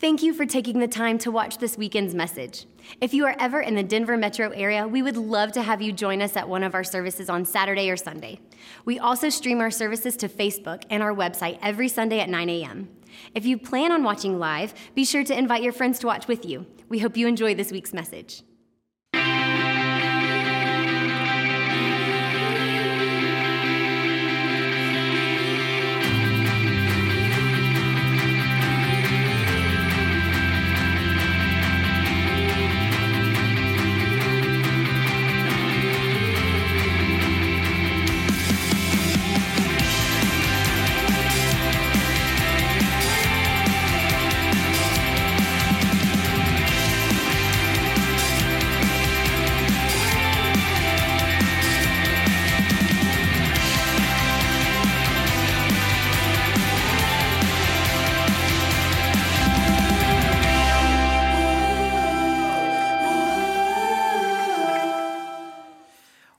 Thank you for taking the time to watch this weekend's message. If you are ever in the Denver metro area, we would love to have you join us at one of our services on Saturday or Sunday. We also stream our services to Facebook and our website every Sunday at 9 a.m. If you plan on watching live, be sure to invite your friends to watch with you. We hope you enjoy this week's message.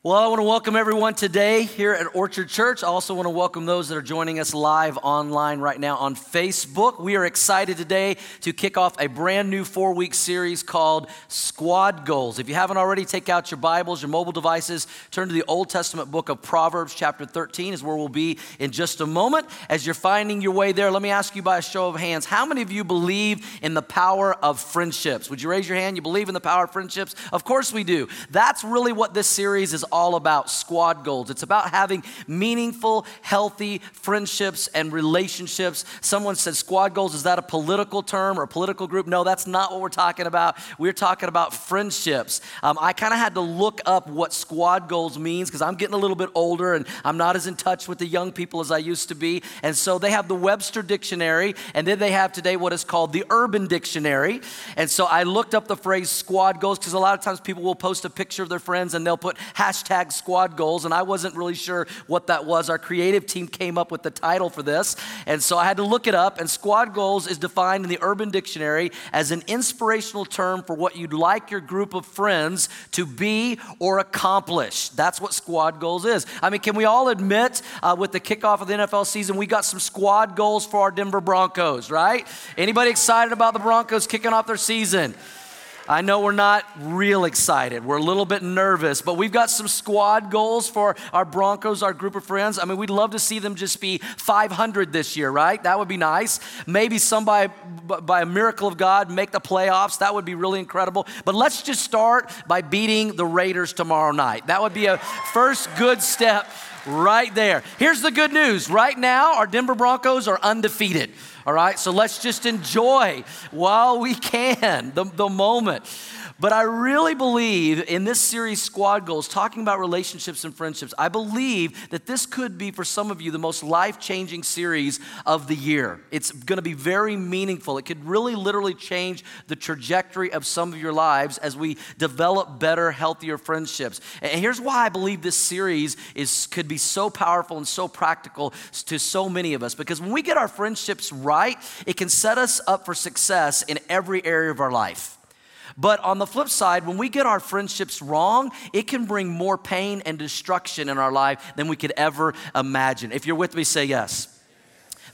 Well, I want to welcome everyone today here at Orchard Church. I also want to welcome those that are joining us live online right now on Facebook. We are excited today to kick off a brand new four week series called Squad Goals. If you haven't already, take out your Bibles, your mobile devices, turn to the Old Testament book of Proverbs, chapter 13, is where we'll be in just a moment. As you're finding your way there, let me ask you by a show of hands how many of you believe in the power of friendships? Would you raise your hand? You believe in the power of friendships? Of course we do. That's really what this series is all all about squad goals. It's about having meaningful, healthy friendships and relationships. Someone said, Squad goals, is that a political term or a political group? No, that's not what we're talking about. We're talking about friendships. Um, I kind of had to look up what squad goals means because I'm getting a little bit older and I'm not as in touch with the young people as I used to be. And so they have the Webster Dictionary, and then they have today what is called the Urban Dictionary. And so I looked up the phrase squad goals because a lot of times people will post a picture of their friends and they'll put hashtag hashtag squad goals, and I wasn't really sure what that was. Our creative team came up with the title for this, and so I had to look it up. And squad goals is defined in the Urban Dictionary as an inspirational term for what you'd like your group of friends to be or accomplish. That's what squad goals is. I mean, can we all admit uh, with the kickoff of the NFL season, we got some squad goals for our Denver Broncos, right? Anybody excited about the Broncos kicking off their season? I know we're not real excited. We're a little bit nervous, but we've got some squad goals for our Broncos, our group of friends. I mean, we'd love to see them just be 500 this year, right? That would be nice. Maybe somebody, by a miracle of God, make the playoffs. That would be really incredible. But let's just start by beating the Raiders tomorrow night. That would be a first good step right there. Here's the good news right now, our Denver Broncos are undefeated. All right, so let's just enjoy while we can the, the moment. But I really believe in this series, Squad Goals, talking about relationships and friendships, I believe that this could be for some of you the most life changing series of the year. It's going to be very meaningful. It could really literally change the trajectory of some of your lives as we develop better, healthier friendships. And here's why I believe this series is, could be so powerful and so practical to so many of us. Because when we get our friendships right, it can set us up for success in every area of our life. But on the flip side, when we get our friendships wrong, it can bring more pain and destruction in our life than we could ever imagine. If you're with me, say yes.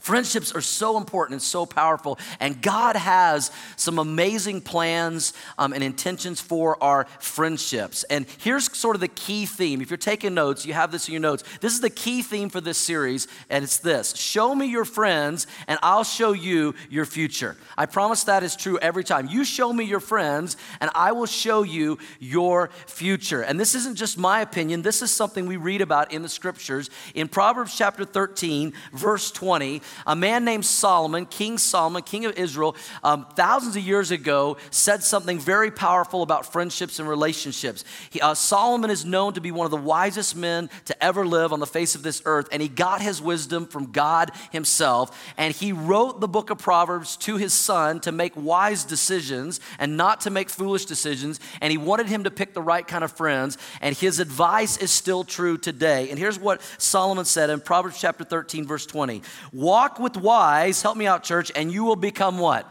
Friendships are so important and so powerful, and God has some amazing plans um, and intentions for our friendships. And here's sort of the key theme. If you're taking notes, you have this in your notes. This is the key theme for this series, and it's this Show me your friends, and I'll show you your future. I promise that is true every time. You show me your friends, and I will show you your future. And this isn't just my opinion, this is something we read about in the scriptures. In Proverbs chapter 13, verse 20, a man named Solomon, King Solomon, king of Israel, um, thousands of years ago, said something very powerful about friendships and relationships. He, uh, Solomon is known to be one of the wisest men to ever live on the face of this earth, and he got his wisdom from God himself. And he wrote the book of Proverbs to his son to make wise decisions and not to make foolish decisions. And he wanted him to pick the right kind of friends. And his advice is still true today. And here's what Solomon said in Proverbs chapter 13, verse 20 Walk with wise, help me out, church, and you will become what?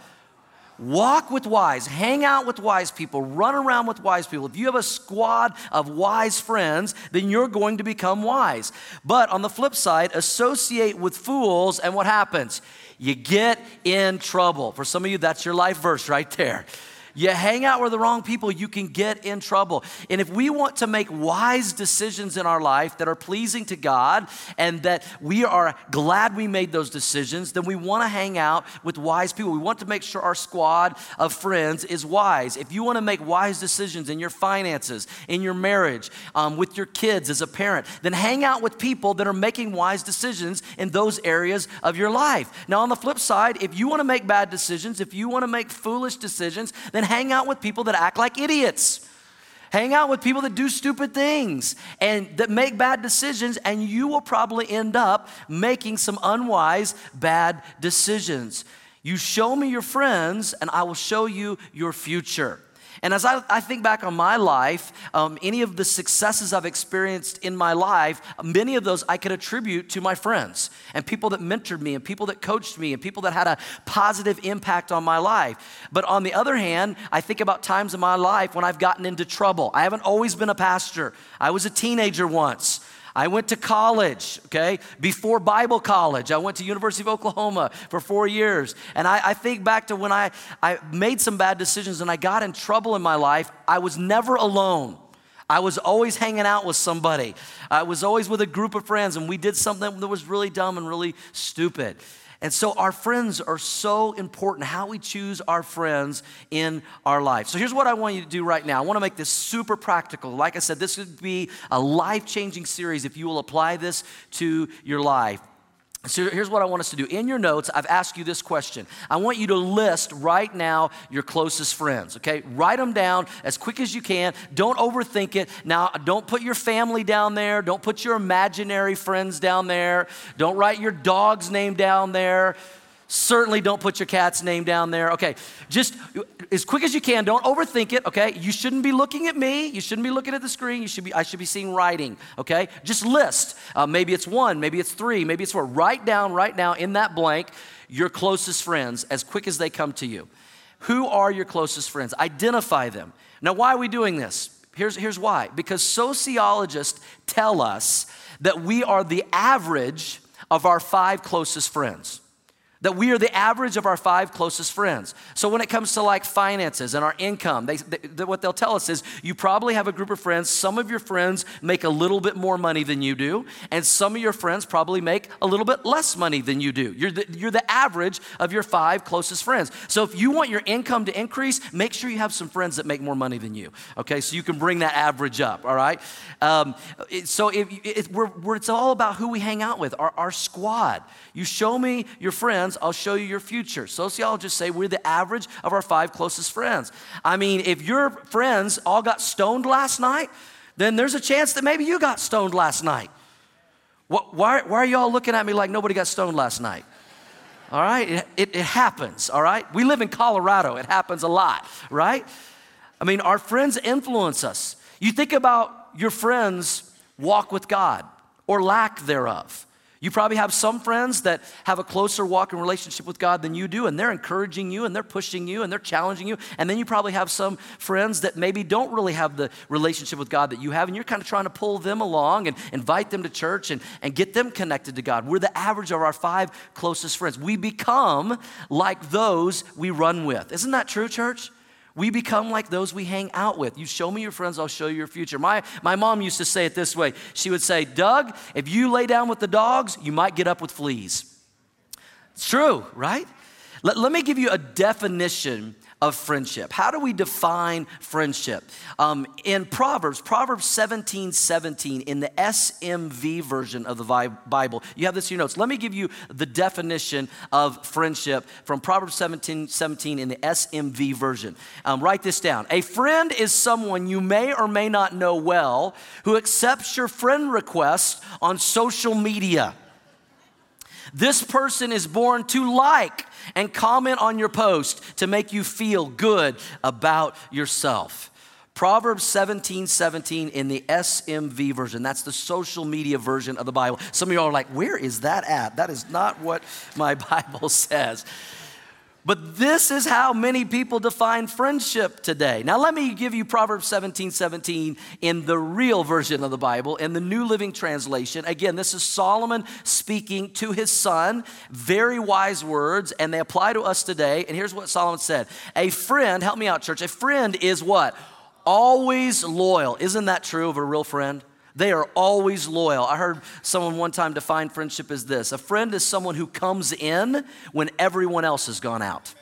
Walk with wise, hang out with wise people, run around with wise people. If you have a squad of wise friends, then you're going to become wise. But on the flip side, associate with fools, and what happens? You get in trouble. For some of you, that's your life verse right there. You hang out with the wrong people, you can get in trouble. And if we want to make wise decisions in our life that are pleasing to God and that we are glad we made those decisions, then we want to hang out with wise people. We want to make sure our squad of friends is wise. If you want to make wise decisions in your finances, in your marriage, um, with your kids as a parent, then hang out with people that are making wise decisions in those areas of your life. Now, on the flip side, if you want to make bad decisions, if you want to make foolish decisions, then hang out with people that act like idiots. Hang out with people that do stupid things and that make bad decisions, and you will probably end up making some unwise, bad decisions. You show me your friends, and I will show you your future. And as I, I think back on my life, um, any of the successes I've experienced in my life, many of those I could attribute to my friends and people that mentored me and people that coached me and people that had a positive impact on my life. But on the other hand, I think about times in my life when I've gotten into trouble. I haven't always been a pastor, I was a teenager once. I went to college, okay? Before Bible college, I went to University of Oklahoma for four years. And I, I, think back to when I, I made some bad decisions and I got in trouble in my life. I was never alone. I was always hanging out with somebody. I was always with a group of friends, and we did something that was really dumb and really stupid. And so our friends are so important, how we choose our friends in our life. So here's what I want you to do right now. I want to make this super practical. Like I said, this would be a life changing series if you will apply this to your life. So here's what I want us to do. In your notes, I've asked you this question. I want you to list right now your closest friends, okay? Write them down as quick as you can. Don't overthink it. Now, don't put your family down there. Don't put your imaginary friends down there. Don't write your dog's name down there. Certainly don't put your cat's name down there. Okay, just as quick as you can. Don't overthink it. Okay, you shouldn't be looking at me. You shouldn't be looking at the screen. You should be. I should be seeing writing. Okay, just list. Uh, maybe it's one. Maybe it's three. Maybe it's four. Write down right now in that blank your closest friends as quick as they come to you. Who are your closest friends? Identify them. Now, why are we doing this? Here's, here's why. Because sociologists tell us that we are the average of our five closest friends that we are the average of our five closest friends. So when it comes to like finances and our income, they, they, what they'll tell us is you probably have a group of friends. Some of your friends make a little bit more money than you do, and some of your friends probably make a little bit less money than you do. You're the, you're the average of your five closest friends. So if you want your income to increase, make sure you have some friends that make more money than you. Okay, so you can bring that average up. All right. Um, so if it, we're, we're, it's all about who we hang out with, our, our squad. You show me your friends friends, I'll show you your future. Sociologists say we're the average of our five closest friends. I mean, if your friends all got stoned last night, then there's a chance that maybe you got stoned last night. Why, why are y'all looking at me like nobody got stoned last night? All right, it, it, it happens, all right? We live in Colorado, it happens a lot, right? I mean, our friends influence us. You think about your friends' walk with God or lack thereof. You probably have some friends that have a closer walk and relationship with God than you do, and they're encouraging you and they're pushing you and they're challenging you. And then you probably have some friends that maybe don't really have the relationship with God that you have, and you're kind of trying to pull them along and invite them to church and, and get them connected to God. We're the average of our five closest friends. We become like those we run with. Isn't that true, church? We become like those we hang out with. You show me your friends, I'll show you your future. My, my mom used to say it this way She would say, Doug, if you lay down with the dogs, you might get up with fleas. It's true, right? Let, let me give you a definition of friendship. How do we define friendship? Um, in Proverbs, Proverbs 17 17, in the SMV version of the Bible, you have this in your notes. Let me give you the definition of friendship from Proverbs 17 17 in the SMV version. Um, write this down. A friend is someone you may or may not know well who accepts your friend request on social media. This person is born to like and comment on your post to make you feel good about yourself. Proverbs 17 17 in the SMV version. That's the social media version of the Bible. Some of y'all are like, where is that at? That is not what my Bible says. But this is how many people define friendship today. Now, let me give you Proverbs 17 17 in the real version of the Bible, in the New Living Translation. Again, this is Solomon speaking to his son. Very wise words, and they apply to us today. And here's what Solomon said A friend, help me out, church, a friend is what? Always loyal. Isn't that true of a real friend? They are always loyal. I heard someone one time define friendship as this a friend is someone who comes in when everyone else has gone out.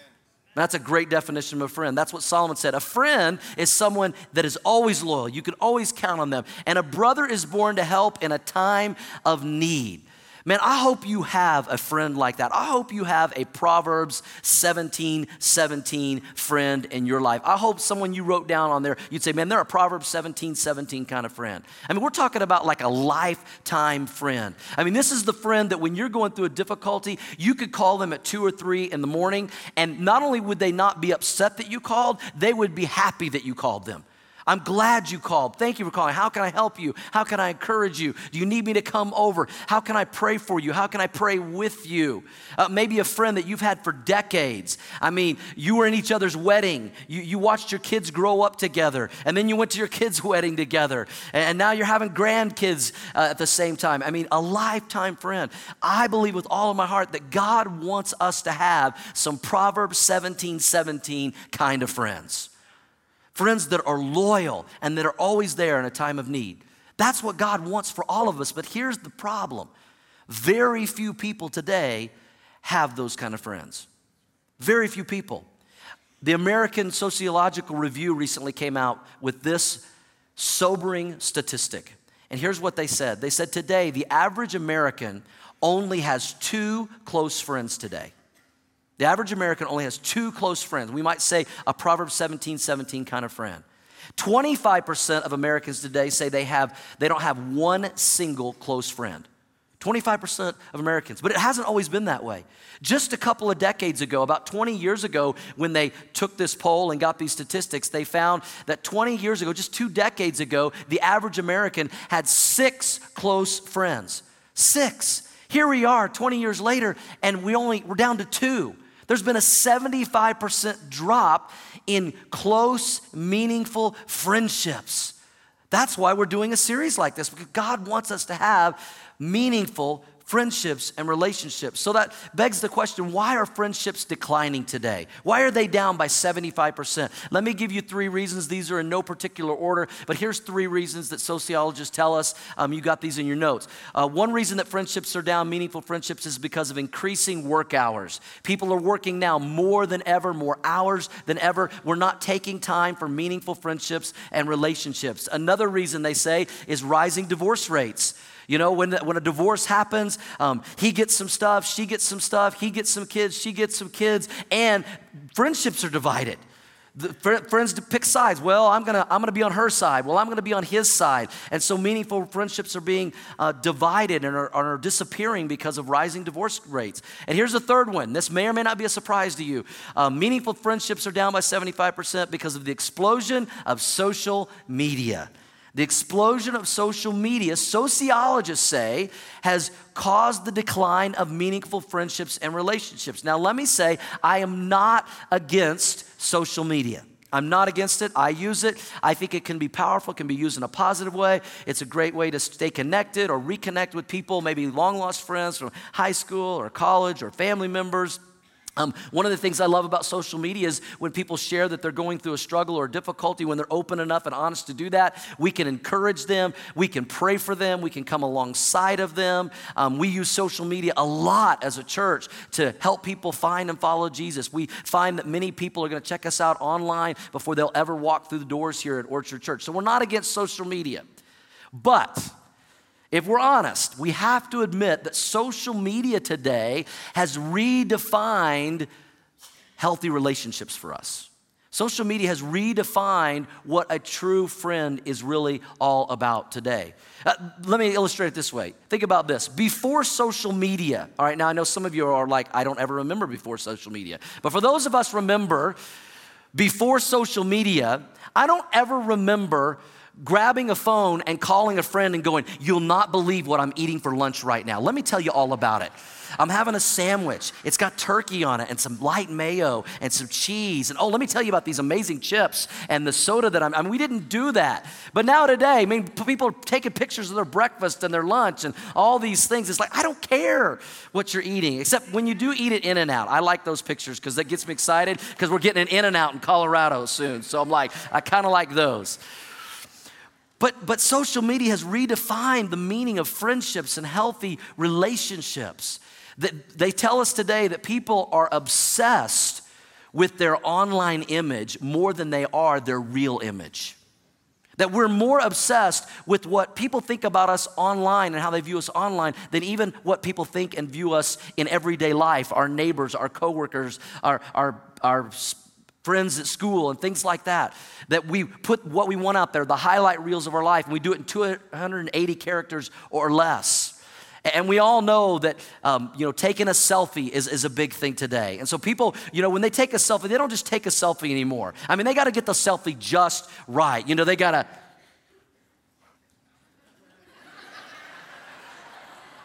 That's a great definition of a friend. That's what Solomon said. A friend is someone that is always loyal. You can always count on them. And a brother is born to help in a time of need. Man, I hope you have a friend like that. I hope you have a Proverbs 17 17 friend in your life. I hope someone you wrote down on there, you'd say, man, they're a Proverbs 17 17 kind of friend. I mean, we're talking about like a lifetime friend. I mean, this is the friend that when you're going through a difficulty, you could call them at two or three in the morning, and not only would they not be upset that you called, they would be happy that you called them. I'm glad you called. Thank you for calling. How can I help you? How can I encourage you? Do you need me to come over? How can I pray for you? How can I pray with you? Uh, maybe a friend that you've had for decades. I mean, you were in each other's wedding. You, you watched your kids grow up together, and then you went to your kids' wedding together, and, and now you're having grandkids uh, at the same time. I mean, a lifetime friend. I believe with all of my heart that God wants us to have some Proverbs 17 17 kind of friends friends that are loyal and that are always there in a time of need. That's what God wants for all of us. But here's the problem very few people today have those kind of friends. Very few people. The American Sociological Review recently came out with this sobering statistic. And here's what they said they said today, the average American only has two close friends today. The average American only has two close friends. We might say a Proverbs 17 17 kind of friend. 25% of Americans today say they, have, they don't have one single close friend. 25% of Americans. But it hasn't always been that way. Just a couple of decades ago, about 20 years ago, when they took this poll and got these statistics, they found that 20 years ago, just two decades ago, the average American had six close friends. Six. Here we are 20 years later, and we only, we're down to two. There's been a 75% drop in close, meaningful friendships. That's why we're doing a series like this, because God wants us to have meaningful friendships and relationships. So that begs the question why are friendships declining today? Why are they down by 75%? Let me give you three reasons. These are in no particular order, but here's three reasons that sociologists tell us. Um, you got these in your notes. Uh, one reason that friendships are down, meaningful friendships, is because of increasing work hours. People are working now more than ever, more hours than ever. We're not taking time for meaningful friendships and relationships. Another reason they say is rising divorce rates. You know, when, when a divorce happens, um, he gets some stuff, she gets some stuff, he gets some kids, she gets some kids, and friendships are divided. The friends pick sides. Well, I'm gonna, I'm gonna be on her side. Well, I'm gonna be on his side. And so meaningful friendships are being uh, divided and are, are, disappearing because of rising divorce rates. And here's the third one. This may or may not be a surprise to you. Uh, meaningful friendships are down by 75% because of the explosion of social media. The explosion of social media, sociologists say, has caused the decline of meaningful friendships and relationships. Now, let me say, I am not against social media. I'm not against it. I use it. I think it can be powerful, can be used in a positive way. It's a great way to stay connected or reconnect with people, maybe long lost friends from high school or college or family members. Um, one of the things I love about social media is when people share that they're going through a struggle or a difficulty, when they're open enough and honest to do that, we can encourage them, we can pray for them, we can come alongside of them. Um, we use social media a lot as a church to help people find and follow Jesus. We find that many people are going to check us out online before they'll ever walk through the doors here at Orchard Church. So we're not against social media. But if we're honest, we have to admit that social media today has redefined healthy relationships for us. Social media has redefined what a true friend is really all about today. Uh, let me illustrate it this way. Think about this. Before social media, all right, now I know some of you are like, I don't ever remember before social media. But for those of us remember, before social media, I don't ever remember grabbing a phone and calling a friend and going, You'll not believe what I'm eating for lunch right now. Let me tell you all about it. I'm having a sandwich. It's got turkey on it and some light mayo and some cheese. And oh, let me tell you about these amazing chips and the soda that I'm. I mean, we didn't do that. But now today, I mean, people are taking pictures of their breakfast and their lunch and all these things. It's like, I don't care what you're eating, except when you do eat it In-N-Out. I like those pictures because that gets me excited because we're getting an In-N-Out in Colorado soon. So I'm like, I kind of like those. But, but social media has redefined the meaning of friendships and healthy relationships. That they tell us today that people are obsessed with their online image more than they are their real image. That we're more obsessed with what people think about us online and how they view us online than even what people think and view us in everyday life our neighbors, our coworkers, our, our, our friends at school and things like that. That we put what we want out there, the highlight reels of our life, and we do it in 280 characters or less. And we all know that, um, you know, taking a selfie is, is a big thing today. And so people, you know, when they take a selfie, they don't just take a selfie anymore. I mean, they got to get the selfie just right. You know, they got to,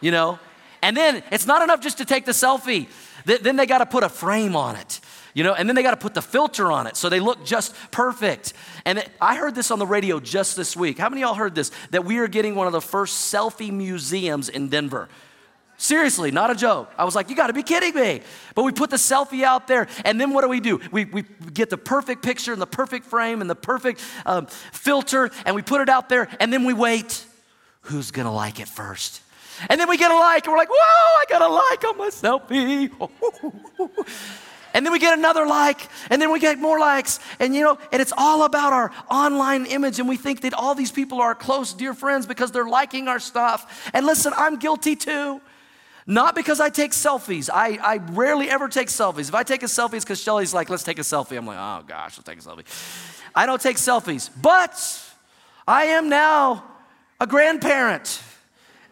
you know, and then it's not enough just to take the selfie. Then they got to put a frame on it you know, and then they got to put the filter on it so they look just perfect. And it, I heard this on the radio just this week. How many y'all heard this? That we are getting one of the first selfie museums in Denver. Seriously, not a joke. I was like, you got to be kidding me. But we put the selfie out there, and then what do we do? We, we get the perfect picture and the perfect frame and the perfect um, filter, and we put it out there, and then we wait. Who's to like it first? And then we get a like, and we're like, whoa, I got a like on my selfie. And then we get another like, and then we get more likes. And you know, and it's all about our online image. And we think that all these people are close, dear friends because they're liking our stuff. And listen, I'm guilty too. Not because I take selfies. I, I rarely ever take selfies. If I take a selfie, it's because Shelly's like, let's take a selfie. I'm like, oh gosh, let's take a selfie. I don't take selfies. But I am now a grandparent.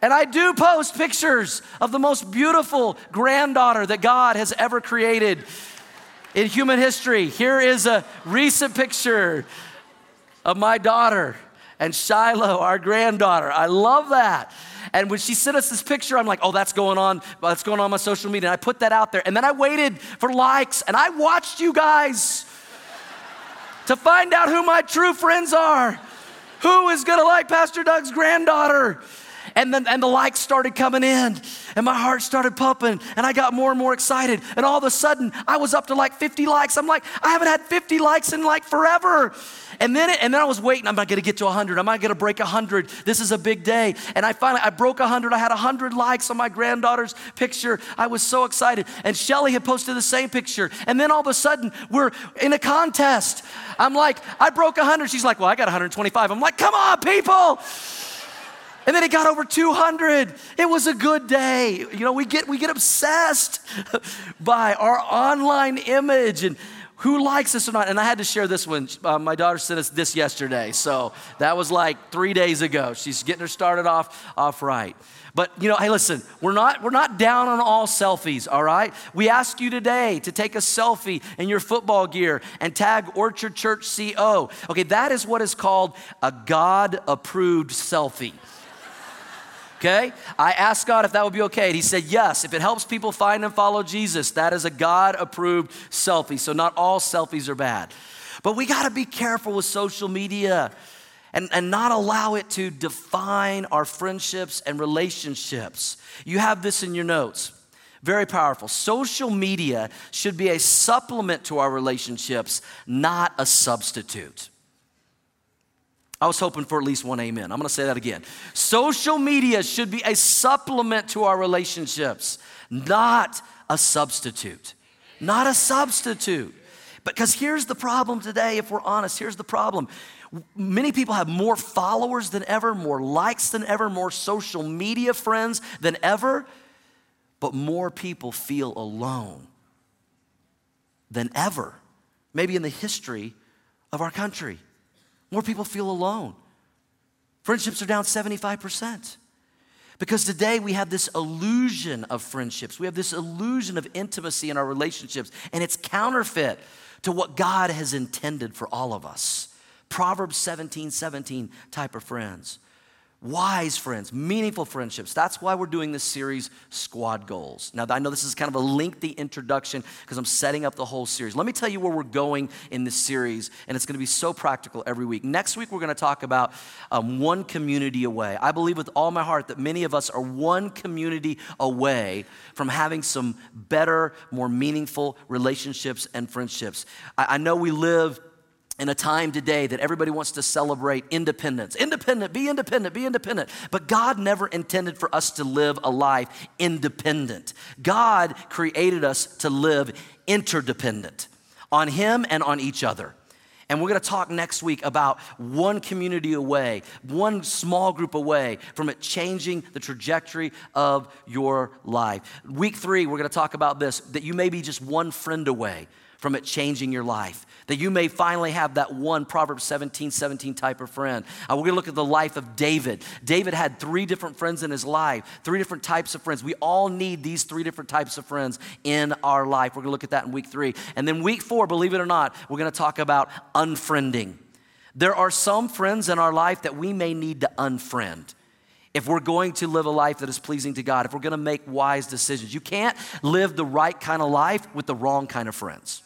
And I do post pictures of the most beautiful granddaughter that God has ever created in human history. Here is a recent picture of my daughter and Shiloh, our granddaughter. I love that. And when she sent us this picture, I'm like, oh, that's going on, that's going on my social media. And I put that out there. And then I waited for likes and I watched you guys to find out who my true friends are. Who is gonna like Pastor Doug's granddaughter? And then and the likes started coming in and my heart started pumping and I got more and more excited and all of a sudden I was up to like 50 likes. I'm like, I haven't had 50 likes in like forever. And then it, and then I was waiting, I'm not gonna get to 100. I'm not gonna break 100. This is a big day. And I finally I broke 100. I had 100 likes on my granddaughter's picture. I was so excited. And Shelly had posted the same picture. And then all of a sudden we're in a contest. I'm like, I broke 100. She's like, well, I got 125. I'm like, come on, people. And then it got over 200. It was a good day. You know, we get we get obsessed by our online image and who likes us or not. And I had to share this one. Uh, my daughter sent us this yesterday, so that was like three days ago. She's getting her started off off right. But you know, hey, listen, we're not we're not down on all selfies, all right? We ask you today to take a selfie in your football gear and tag Orchard Church CO. Okay, that is what is called a God-approved selfie okay? I asked God if that would be okay. And he said, yes. If it helps people find and follow Jesus, that is a God approved selfie. So not all selfies are bad. But we got to be careful with social media and, and not allow it to define our friendships and relationships. You have this in your notes. Very powerful. Social media should be a supplement to our relationships, not a substitute. I was hoping for at least one amen. I'm gonna say that again. Social media should be a supplement to our relationships, not a substitute. Not a substitute. Because here's the problem today, if we're honest, here's the problem. Many people have more followers than ever, more likes than ever, more social media friends than ever, but more people feel alone than ever, maybe in the history of our country. More people feel alone. Friendships are down 75%. Because today we have this illusion of friendships. We have this illusion of intimacy in our relationships, and it's counterfeit to what God has intended for all of us Proverbs 17, 17 type of friends wise friends, meaningful friendships. That's why we're doing this series, Squad Goals. Now, I know this is kind of a lengthy introduction because I'm setting up the whole series. Let me tell you where we're going in this series, and it's going to be so practical every week. Next week, we're going to talk about um, one community away. I believe with all my heart that many of us are one community away from having some better, more meaningful relationships and friendships. I, I know we live in a time today that everybody wants to celebrate independence. Independent, be independent, be independent. But God never intended for us to live a life independent. God created us to live interdependent on Him and on each other. And we're gonna talk next week about one community away, one small group away from it changing the trajectory of your life. Week three, we're gonna talk about this that you may be just one friend away from it changing your life. That you may finally have that one Proverbs 17, 17 type of friend. Uh, we're gonna look at the life of David. David had three different friends in his life, three different types of friends. We all need these three different types of friends in our life. We're gonna look at that in week three. And then week four, believe it or not, we're gonna talk about unfriending. There are some friends in our life that we may need to unfriend if we're going to live a life that is pleasing to God, if we're going to make wise decisions. You can't live the right kind of life with the wrong kind of friends.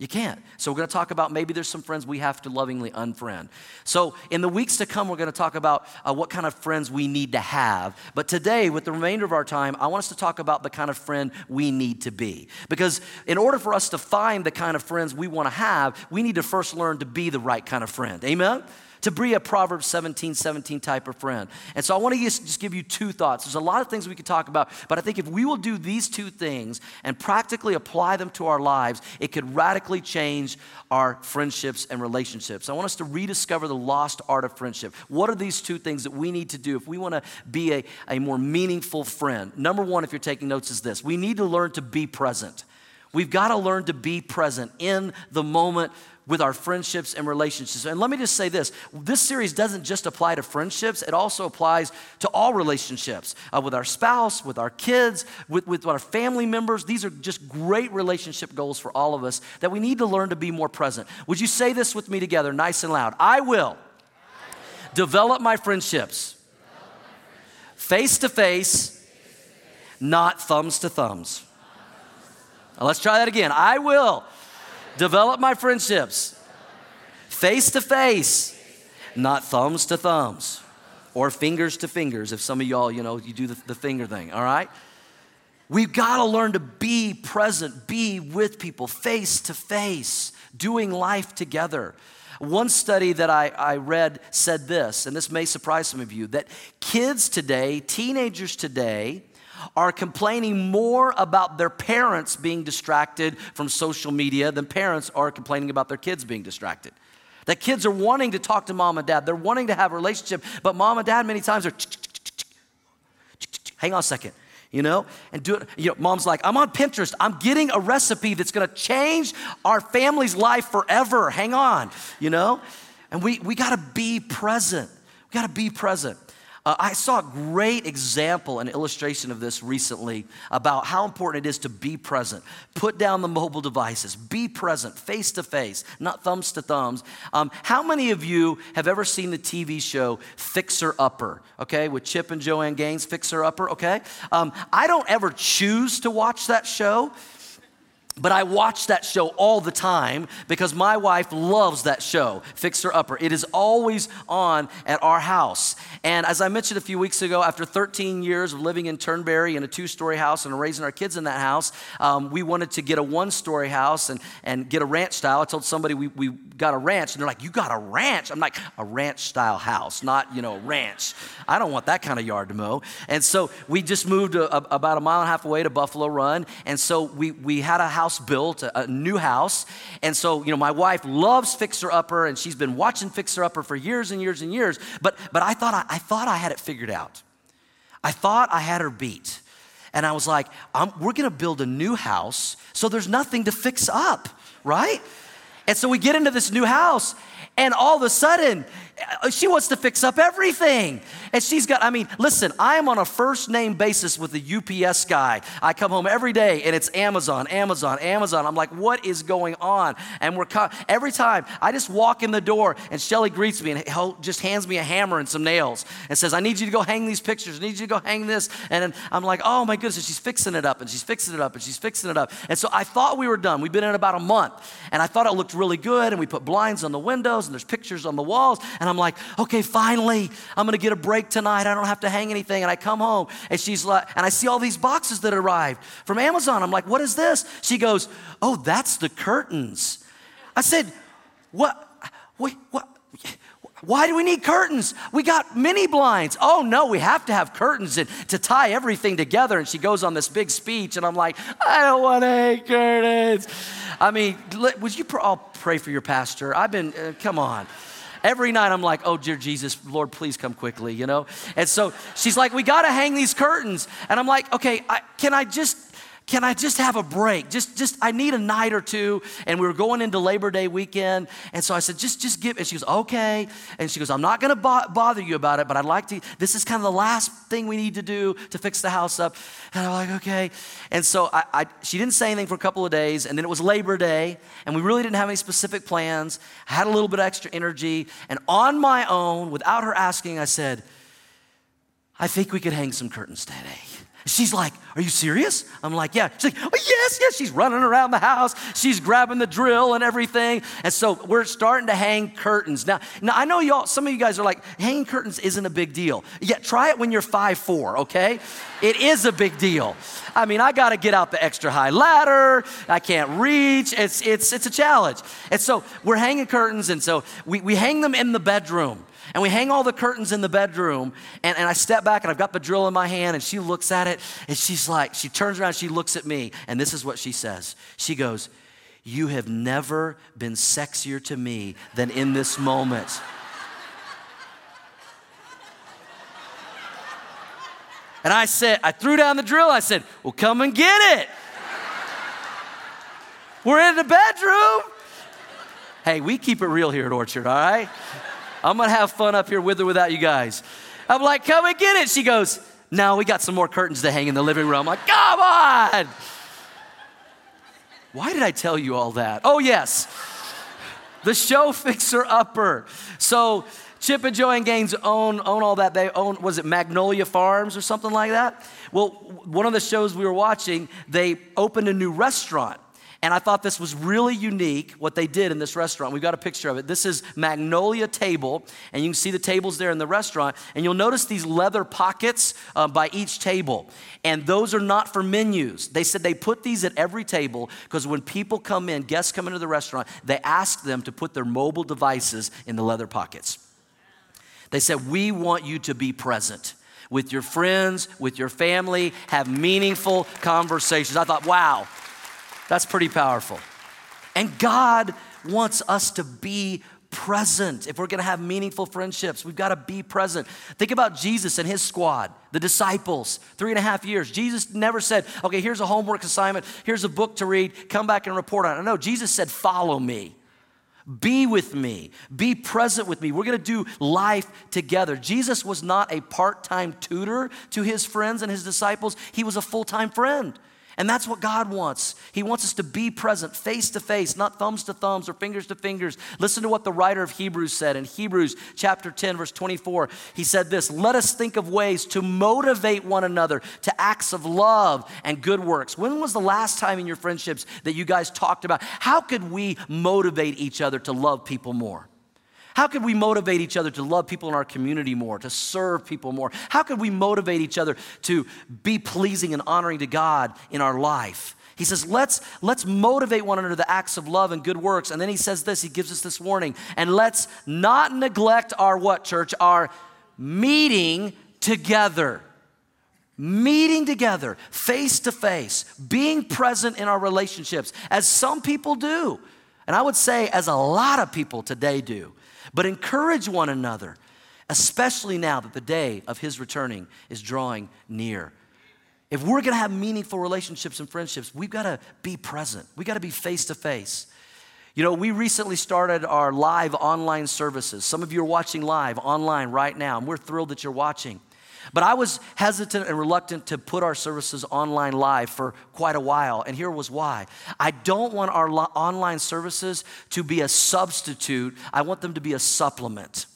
You can't. So, we're going to talk about maybe there's some friends we have to lovingly unfriend. So, in the weeks to come, we're going to talk about uh, what kind of friends we need to have. But today, with the remainder of our time, I want us to talk about the kind of friend we need to be. Because in order for us to find the kind of friends we want to have, we need to first learn to be the right kind of friend. Amen? To be a Proverbs 17, 17 type of friend. And so I want to just give you two thoughts. There's a lot of things we could talk about, but I think if we will do these two things and practically apply them to our lives, it could radically change our friendships and relationships. I want us to rediscover the lost art of friendship. What are these two things that we need to do if we want to be a, a more meaningful friend? Number one, if you're taking notes, is this we need to learn to be present. We've got to learn to be present in the moment with our friendships and relationships. And let me just say this this series doesn't just apply to friendships, it also applies to all relationships uh, with our spouse, with our kids, with, with our family members. These are just great relationship goals for all of us that we need to learn to be more present. Would you say this with me together, nice and loud? I will develop my friendships face to face, not thumbs to thumbs. Let's try that again. I will Develop my friendships face to face, not thumbs to thumbs or fingers to fingers. If some of y'all, you know, you do the, the finger thing, all right? We've got to learn to be present, be with people face to face, doing life together. One study that I, I read said this, and this may surprise some of you that kids today, teenagers today, are complaining more about their parents being distracted from social media than parents are complaining about their kids being distracted. That kids are wanting to talk to mom and dad, they're wanting to have a relationship, but mom and dad many times are hang on a second you know? And do it you know mom's like i'm on pinterest. I'm getting a recipe that's going to change our family's life forever. Hang on you know? And we we got to be present. We got to be present uh, I saw a great example and illustration of this recently about how important it is to be present. Put down the mobile devices, be present, face to face, not thumbs to thumbs. Um, how many of you have ever seen the TV show Fixer Upper, okay, with Chip and Joanna Gaines, Fixer Upper, okay? Um, I don't ever choose to watch that show. But I watch that show all the time because my wife loves that show, Fixer Upper. It is always on at our house. And as I mentioned a few weeks ago, after 13 years of living in Turnberry in a two story house and raising our kids in that house, um, we wanted to get a one story house and, and get a ranch style. I told somebody we, we got a ranch, and they're like, You got a ranch? I'm like, A ranch style house, not, you know, ranch. I don't want that kind of yard to mow. And so we just moved a, a, about a mile and a half away to Buffalo Run. And so we, we had a house house built, a, a new house. And so, you know, my wife loves Fixer Upper, and she's been watching Fixer Upper for years and years and years. But, but I, thought I, I thought I had it figured out. I thought I had her beat. And I was like, we're gonna build a new house, so there's nothing to fix up, right? And so we get into this new house, and all of a sudden, Uh, she wants to fix up everything. And she's got, I mean, listen, I am on a first name basis with the UPS guy. I come home every day and it's Amazon, Amazon, Amazon. I'm like, what is going on? And we're, every time I just walk in the door and Shelly greets me and just hands me a hammer and some nails and says, I need you to go hang these pictures. I need you to go hang this. And I'm like, oh my goodness. And she's fixing it up and she's fixing it up and she's fixing it up. And so I thought we were done. We've been in about a month and I thought it looked really good. And we put blinds on the windows and there's pictures on the walls. And I'm like, okay, finally, I'm gonna get a break tonight. I don't have to hang anything. And I come home and she's like, and I see all these boxes that arrived from Amazon. I'm like, what is this? She goes, oh, that's the curtains. I said, what? Wait, what? Why do we need curtains? We got mini blinds. Oh no, we have to have curtains and to tie everything together. And she goes on this big speech, and I'm like, I don't want any curtains. I mean, would you all pray for your pastor? I've been, uh, come on. Every night I'm like, oh, dear Jesus, Lord, please come quickly, you know? And so she's like, we got to hang these curtains. And I'm like, okay, I, can I just can I just have a break? Just, just, I need a night or two. And we were going into Labor Day weekend. And so I said, just, just give. And she goes, okay. And she goes, I'm not going to bo- bother you about it, but I'd like to. This is kind of the last thing we need to do to fix the house up. And I'm like, okay. And so I, I, she didn't say anything for a couple of days. And then it was Labor Day. And we really didn't have any specific plans. I had a little bit of extra energy. And on my own, without her asking, I said, I think we could hang some curtains today. She's like, Are you serious? I'm like, Yeah. She's like, Oh, yes, yes. She's running around the house. She's grabbing the drill and everything. And so we're starting to hang curtains. Now, now I know y'all, some of you guys are like, hanging curtains isn't a big deal. Yeah, try it when you're five four, okay? It is a big deal. I mean, I gotta get out the extra high ladder. I can't reach. It's it's it's a challenge. And so we're hanging curtains, and so we, we hang them in the bedroom. And we hang all the curtains in the bedroom. And, and I step back and I've got the drill in my hand. And she looks at it and she's like, she turns around, she looks at me. And this is what she says She goes, You have never been sexier to me than in this moment. And I said, I threw down the drill. I said, Well, come and get it. We're in the bedroom. Hey, we keep it real here at Orchard, all right? I'm gonna have fun up here with or without you guys. I'm like, come and get it. She goes, no, we got some more curtains to hang in the living room. I'm like, come on. Why did I tell you all that? Oh, yes. The show Fixer Upper. So Chip and Joanne Gaines own, own all that. They own, was it Magnolia Farms or something like that? Well, one of the shows we were watching, they opened a new restaurant. And I thought this was really unique what they did in this restaurant. We've got a picture of it. This is Magnolia Table, and you can see the tables there in the restaurant. And you'll notice these leather pockets uh, by each table. And those are not for menus. They said they put these at every table because when people come in, guests come into the restaurant, they ask them to put their mobile devices in the leather pockets. They said, We want you to be present with your friends, with your family, have meaningful conversations. I thought, wow, that's pretty powerful. And God wants us to be present. If we're gonna have meaningful friendships, we've gotta be present. Think about Jesus and his squad, the disciples, three and a half years. Jesus never said, okay, here's a homework assignment, here's a book to read, come back and report on it. No, Jesus said, follow me. Be with me. Be present with me. We're going to do life together. Jesus was not a part time tutor to his friends and his disciples, he was a full time friend. And that's what God wants. He wants us to be present face to face, not thumbs to thumbs or fingers to fingers. Listen to what the writer of Hebrews said in Hebrews chapter 10, verse 24. He said this Let us think of ways to motivate one another to acts of love and good works. When was the last time in your friendships that you guys talked about how could we motivate each other to love people more? How could we motivate each other to love people in our community more, to serve people more? How could we motivate each other to be pleasing and honoring to God in our life? He says, let's, let's motivate one another to acts of love and good works. And then he says this, he gives us this warning. And let's not neglect our what, church? Our meeting together. Meeting together, face to face, being present in our relationships, as some people do. And I would say, as a lot of people today do. But encourage one another, especially now that the day of his returning is drawing near. If we're gonna have meaningful relationships and friendships, we've gotta be present. We gotta be face to face. You know, we recently started our live online services. Some of you are watching live online right now, and we're thrilled that you're watching. But I was hesitant and reluctant to put our services online live for quite a while, and here was why. I don't want our lo- online services to be a substitute, I want them to be a supplement.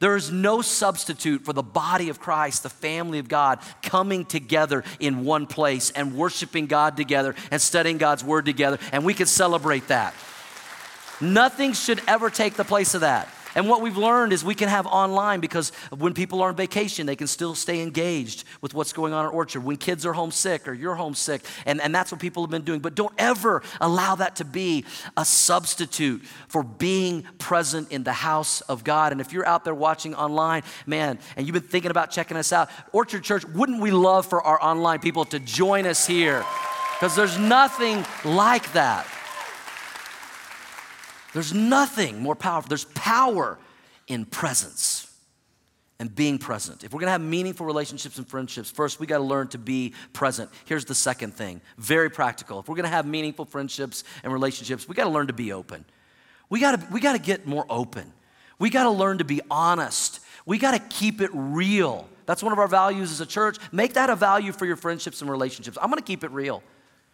There is no substitute for the body of Christ, the family of God, coming together in one place and worshiping God together and studying God's word together, and we can celebrate that. Nothing should ever take the place of that. And what we've learned is we can have online because when people are on vacation, they can still stay engaged with what's going on at Orchard. When kids are homesick or you're homesick, and, and that's what people have been doing. But don't ever allow that to be a substitute for being present in the house of God. And if you're out there watching online, man, and you've been thinking about checking us out, Orchard Church, wouldn't we love for our online people to join us here? Because there's nothing like that. There's nothing more powerful. There's power in presence and being present. If we're gonna have meaningful relationships and friendships, first we gotta learn to be present. Here's the second thing very practical. If we're gonna have meaningful friendships and relationships, we gotta learn to be open. We gotta, we gotta get more open. We gotta learn to be honest. We gotta keep it real. That's one of our values as a church. Make that a value for your friendships and relationships. I'm gonna keep it real.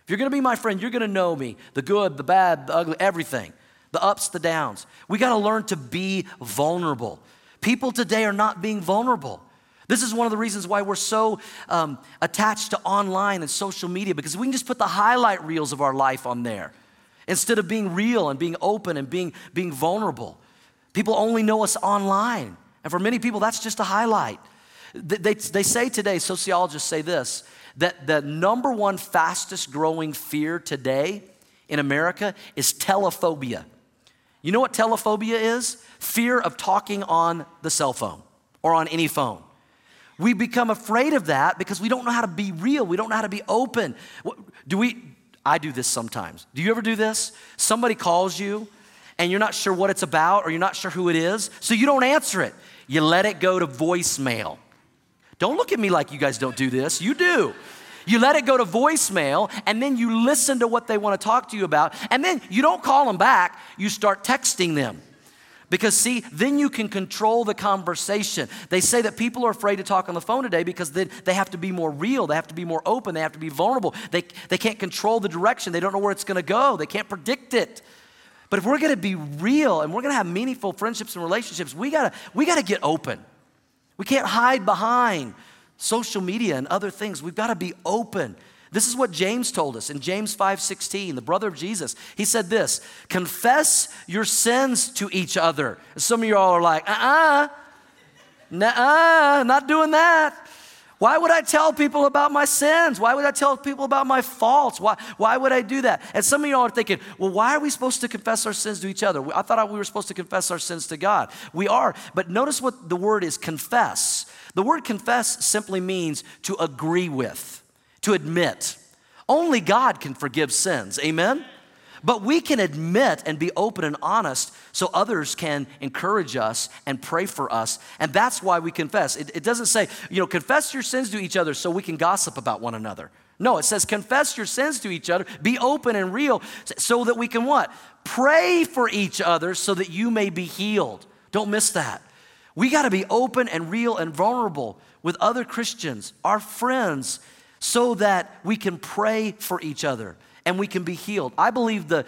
If you're gonna be my friend, you're gonna know me the good, the bad, the ugly, everything the ups, the downs. We got to learn to be vulnerable. People today are not being vulnerable. This is one of the reasons why we're so um, attached to online and social media because we can just put the highlight reels of our life on there instead of being real and being open and being, being vulnerable. People only know us online. And for many people, that's just a highlight. They, they, they say today, sociologists say this, that the number one fastest growing fear today in America is telephobia. You know what telephobia is? Fear of talking on the cell phone or on any phone. We become afraid of that because we don't know how to be real. We don't know how to be open. Do we? I do this sometimes. Do you ever do this? Somebody calls you and you're not sure what it's about or you're not sure who it is, so you don't answer it. You let it go to voicemail. Don't look at me like you guys don't do this. You do. You let it go to voicemail, and then you listen to what they want to talk to you about, and then you don't call them back, you start texting them. Because, see, then you can control the conversation. They say that people are afraid to talk on the phone today because they, they have to be more real, they have to be more open, they have to be vulnerable. They, they can't control the direction, they don't know where it's gonna go, they can't predict it. But if we're gonna be real and we're gonna have meaningful friendships and relationships, we gotta, we gotta get open. We can't hide behind social media and other things. We've got to be open. This is what James told us in James 5:16, the brother of Jesus. He said this, confess your sins to each other. Some of you all are like, uh-uh, uh not doing that. Why would I tell people about my sins? Why would I tell people about my faults? Why, why would I do that? And some of y'all are thinking, well, why are we supposed to confess our sins to each other? I thought we were supposed to confess our sins to God. We are, but notice what the word is confess. The word confess simply means to agree with, to admit. Only God can forgive sins. Amen? But we can admit and be open and honest so others can encourage us and pray for us. And that's why we confess. It, it, doesn't say, you know, confess your sins to each other so we can gossip about one another. No, it says confess your sins to each other, be open and real so that we can what? Pray for each other so that you may be healed. Don't miss that. We got to be open and real and vulnerable with other Christians, our friends, so that we can pray for each other and we can be healed. I believe the,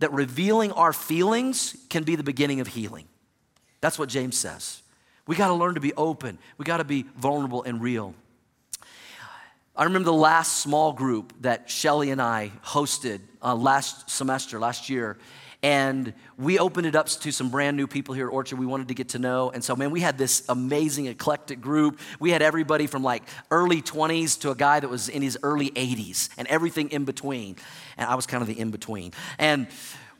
that revealing our feelings can be the beginning of healing. That's what James says. We got to learn to be open, we got to be vulnerable and real. I remember the last small group that Shelly and I hosted uh, last semester, last year, and we opened it up to some brand new people here at Orchard we wanted to get to know. And so, man, we had this amazing eclectic group. We had everybody from like early 20s to a guy that was in his early 80s and everything in between. And I was kind of the in between. And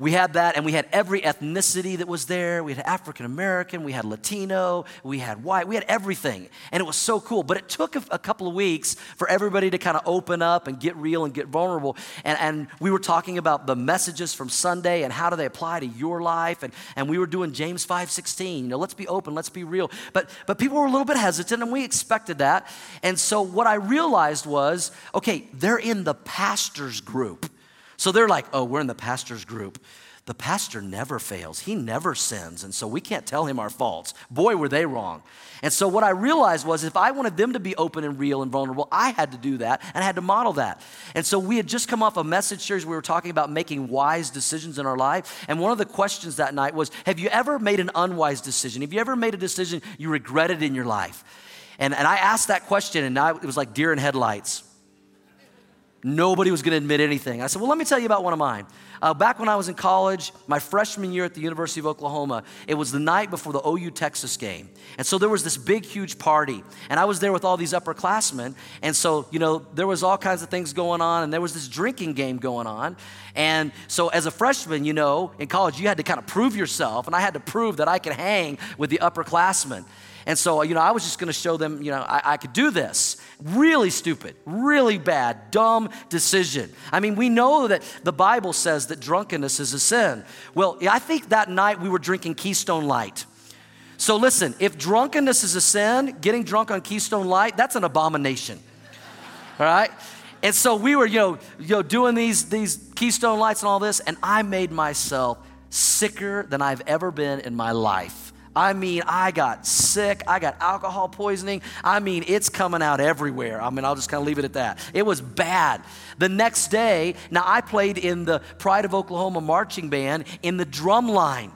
we had that, and we had every ethnicity that was there. We had African American, we had Latino, we had white, we had everything. And it was so cool. But it took a, a couple of weeks for everybody to kind of open up and get real and get vulnerable. And, and we were talking about the messages from Sunday and how do they apply to your life. And, and we were doing James 5.16. You know, let's be open, let's be real. But, but people were a little bit hesitant, and we expected that. And so what I realized was okay, they're in the pastor's group. So they're like, oh, we're in the pastor's group. the pastor never fails. He never sins. And so we can't tell him our faults. Boy, were they wrong. And so what I realized was if I wanted them to be open and real and vulnerable, I had to do that and I had to model that. And so we had just come off a message series we were talking about making wise decisions in our life. And one of the questions that night was Have you ever made an unwise decision? Have you ever made a decision you regretted in your life? And, and I asked that question, and it was like deer in headlights. Nobody was going to admit anything. I said, Well, let me tell you about one of mine. Uh, back when I was in college, my freshman year at the University of Oklahoma, it was the night before the OU Texas game. And so there was this big, huge party. And I was there with all these upperclassmen. And so, you know, there was all kinds of things going on. And there was this drinking game going on. And so as a freshman, you know, in college, you had to kind of prove yourself. And I had to prove that I could hang with the upperclassmen. And so, you know, I was just going to show them, you know, I, I, could do this. Really stupid, really bad, dumb decision. I mean, we know that the Bible says that drunkenness is a sin. Well, I think that night we were drinking Keystone Light. So listen, if drunkenness is a sin, getting drunk on Keystone Light, that's an abomination. All right? And so we were, you know, you know, doing these, these Keystone Lights and all this, and I made myself sicker than I've ever been in my life. I mean, I got sick. I got alcohol poisoning. I mean, it's coming out everywhere. I mean, I'll just kind of leave it at that. It was bad. The next day, now I played in the Pride of Oklahoma marching band in the drum line.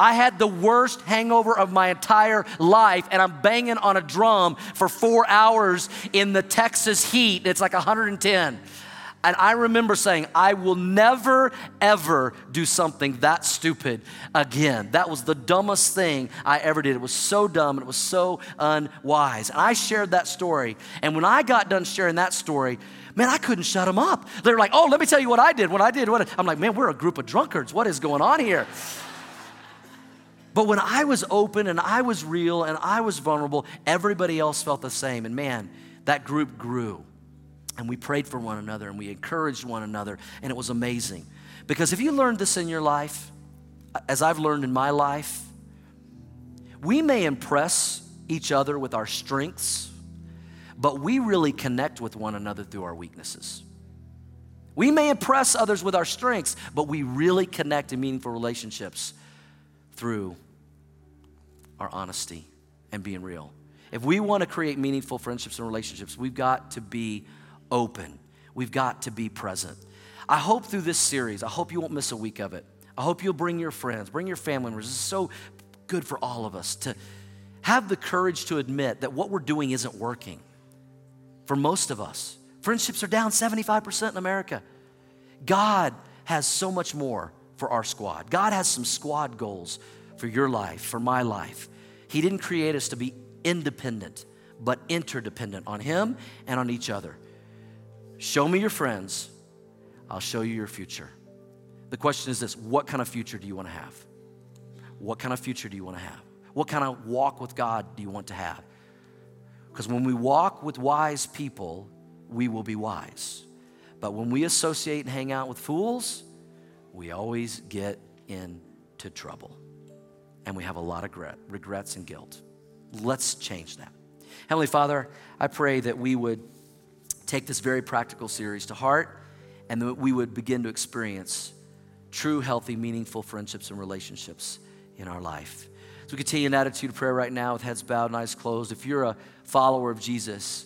I had the worst hangover of my entire life, and I'm banging on a drum for four hours in the Texas heat. It's like 110. And I remember saying, I will never, ever do something that stupid again. That was the dumbest thing I ever did. It was so dumb and it was so unwise. And I shared that story. And when I got done sharing that story, man, I couldn't shut them up. They're like, oh, let me tell you what I did. what I did what I'm like, man, we're a group of drunkards. What is going on here? But when I was open and I was real and I was vulnerable, everybody else felt the same. And man, that group grew. And we prayed for one another and we encouraged one another, and it was amazing. Because if you learned this in your life, as I've learned in my life, we may impress each other with our strengths, but we really connect with one another through our weaknesses. We may impress others with our strengths, but we really connect in meaningful relationships through our honesty and being real. If we want to create meaningful friendships and relationships, we've got to be open. We've got to be present. I hope through this series, I hope you won't miss a week of it. I hope you'll bring your friends, bring your family members. This is so good for all of us to have the courage to admit that what we're doing isn't working for most of us. Friendships are down 75% in America. God has so much more for our squad. God has some squad goals for your life, for my life. He didn't create us to be independent, but interdependent on Him and on each other. Show me your friends, I'll show you your future. The question is this what kind of future do you want to have? What kind of future do you want to have? What kind of walk with God do you want to have? Because when we walk with wise people, we will be wise. But when we associate and hang out with fools, we always get into trouble. And we have a lot of regrets and guilt. Let's change that. Heavenly Father, I pray that we would take this very practical series to heart and that we would begin to experience true, healthy, meaningful friendships and relationships in our life. So we continue in attitude of prayer right now with heads bowed and eyes closed. If you're a follower of Jesus,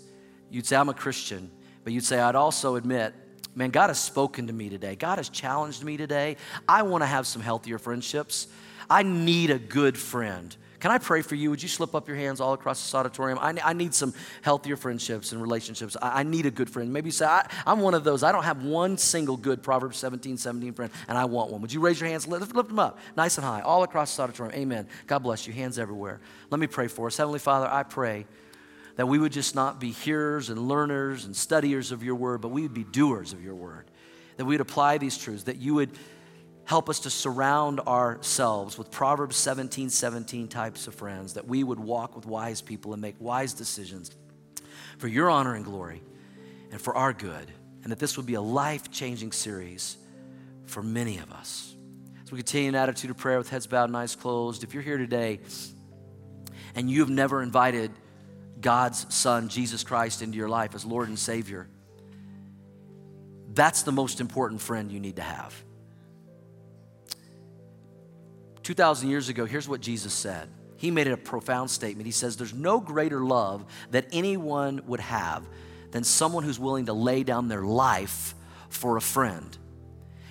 you'd say, I'm a Christian, but you'd say, I'd also admit, man, God has spoken to me today. God has challenged me today. I want to have some healthier friendships. I need a good friend can I pray for you? Would you slip up your hands all across this auditorium? I, I need some healthier friendships and relationships. I, I need a good friend. Maybe say, I, am one of those. I don't have one single good Proverbs 17, 17 friend, and I want one. Would you raise your hands? Lift, lift them up nice and high, all across this auditorium. Amen. God bless you. Hands everywhere. Let me pray for us. Heavenly Father, I pray that we would just not be hearers and learners and studiers of your word, but we would be doers of your word. That we would apply these truths, that you would help us to surround ourselves with Proverbs 17 17 types of friends, that we would walk with wise people and make wise decisions for your honor and glory and for our good, and that this would be a life changing series for many of us. As we continue in attitude of prayer with heads bowed and eyes closed, if you're here today and you have never invited God's Son, Jesus Christ, into your life as Lord and Savior, that's the most important friend you need to have 2,000 years ago, here's what Jesus said. He made it a profound statement. He says, There's no greater love that anyone would have than someone who's willing to lay down their life for a friend.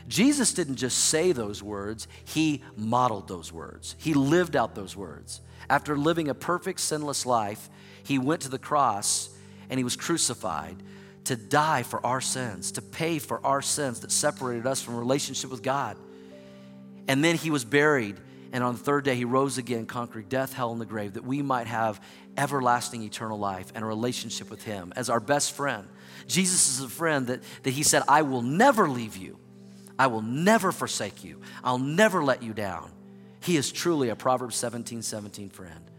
Jesus didn't just say those words, he modeled those words. He lived out those words. After living a perfect, sinless life, he went to the cross and he was crucified to die for our sins, to pay for our sins that separated us from relationship with God. And then he was buried, and on the third day he rose again, conquering death, hell, and the grave, that we might have everlasting eternal life and a relationship with him as our best friend. Jesus is a friend that, that he said, I will never leave you. I will never forsake you. I'll never let you down. He is truly a Proverbs 17 17 friend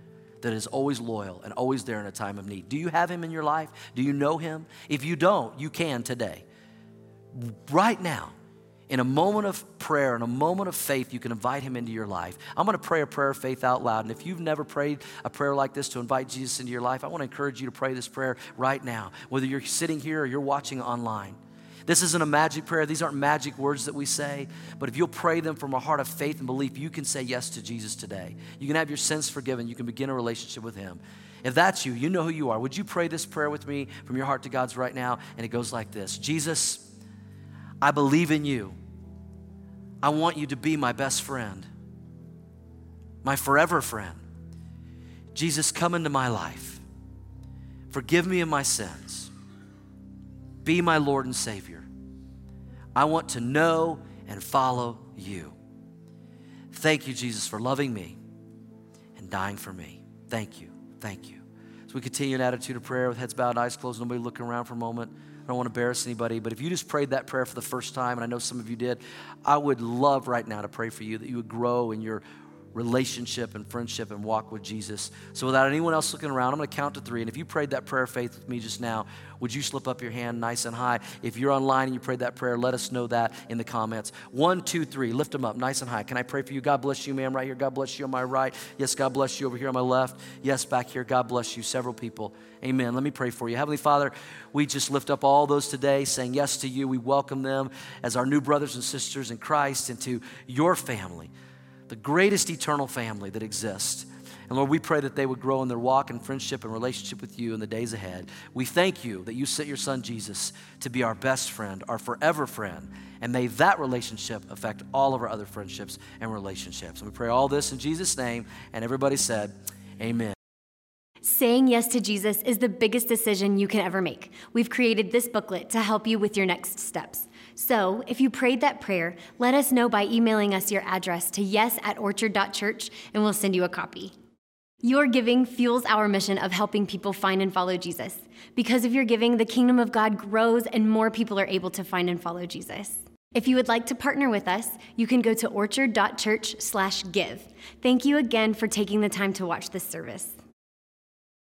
that is always loyal and always there in a time of need. Do you have him in your life? Do you know him? If you don't, you can today. Right now, in a moment of prayer, in a moment of faith, you can invite him into your life. I'm going to pray a prayer of faith out loud. And if you've never prayed a prayer like this to invite Jesus into your life, I want to encourage you to pray this prayer right now, whether you're sitting here or you're watching online. This isn't a magic prayer. These aren't magic words that we say. But if you'll pray them from a heart of faith and belief, you can say yes to Jesus today. You can have your sins forgiven. You can begin a relationship with Him. If that's you, you know who you are. Would you pray this prayer with me from your heart to God's right now? And it goes like this Jesus, I believe in you. I want you to be my best friend, my forever friend. Jesus, come into my life. Forgive me of my sins. Be my Lord and Savior. I want to know and follow you. Thank you, Jesus, for loving me and dying for me. Thank you. Thank you. As we continue an attitude of prayer with heads bowed, eyes closed, nobody looking around for a moment. I don't want to embarrass anybody, but if you just prayed that prayer for the first time, and I know some of you did, I would love right now to pray for you that you would grow in your relationship and friendship and walk with Jesus. So, without anyone else looking around, I'm going to count to three. And if you prayed that prayer of faith with me just now, would you slip up your hand nice and high? If you're online and you prayed that prayer, let us know that in the comments. One, two, three. Lift them up nice and high. Can I pray for you? God bless you, ma'am, right here. God bless you on my right. Yes, God bless you over here on my left. Yes, back here. God bless you. Several people. Amen. Let me pray for you. Heavenly Father, we just lift up all those today saying yes to you. We welcome them as our new brothers and sisters in Christ into your family the greatest eternal family that exists. And Lord, we pray that they would grow in their walk and friendship and relationship with you in the days ahead. We thank you that you sent your son Jesus to be our best friend, our forever friend. And may that relationship affect all of our other friendships and relationships. And we pray all this in Jesus' name. And everybody said, Amen. Saying yes to Jesus is the biggest decision you can ever make. We've created this booklet to help you with your next steps. So, if you prayed that prayer, let us know by emailing us your address to yes at orchard.church and we'll send you a copy. Your giving fuels our mission of helping people find and follow Jesus. Because of your giving, the kingdom of God grows and more people are able to find and follow Jesus. If you would like to partner with us, you can go to orchard.church/give. Thank you again for taking the time to watch this service.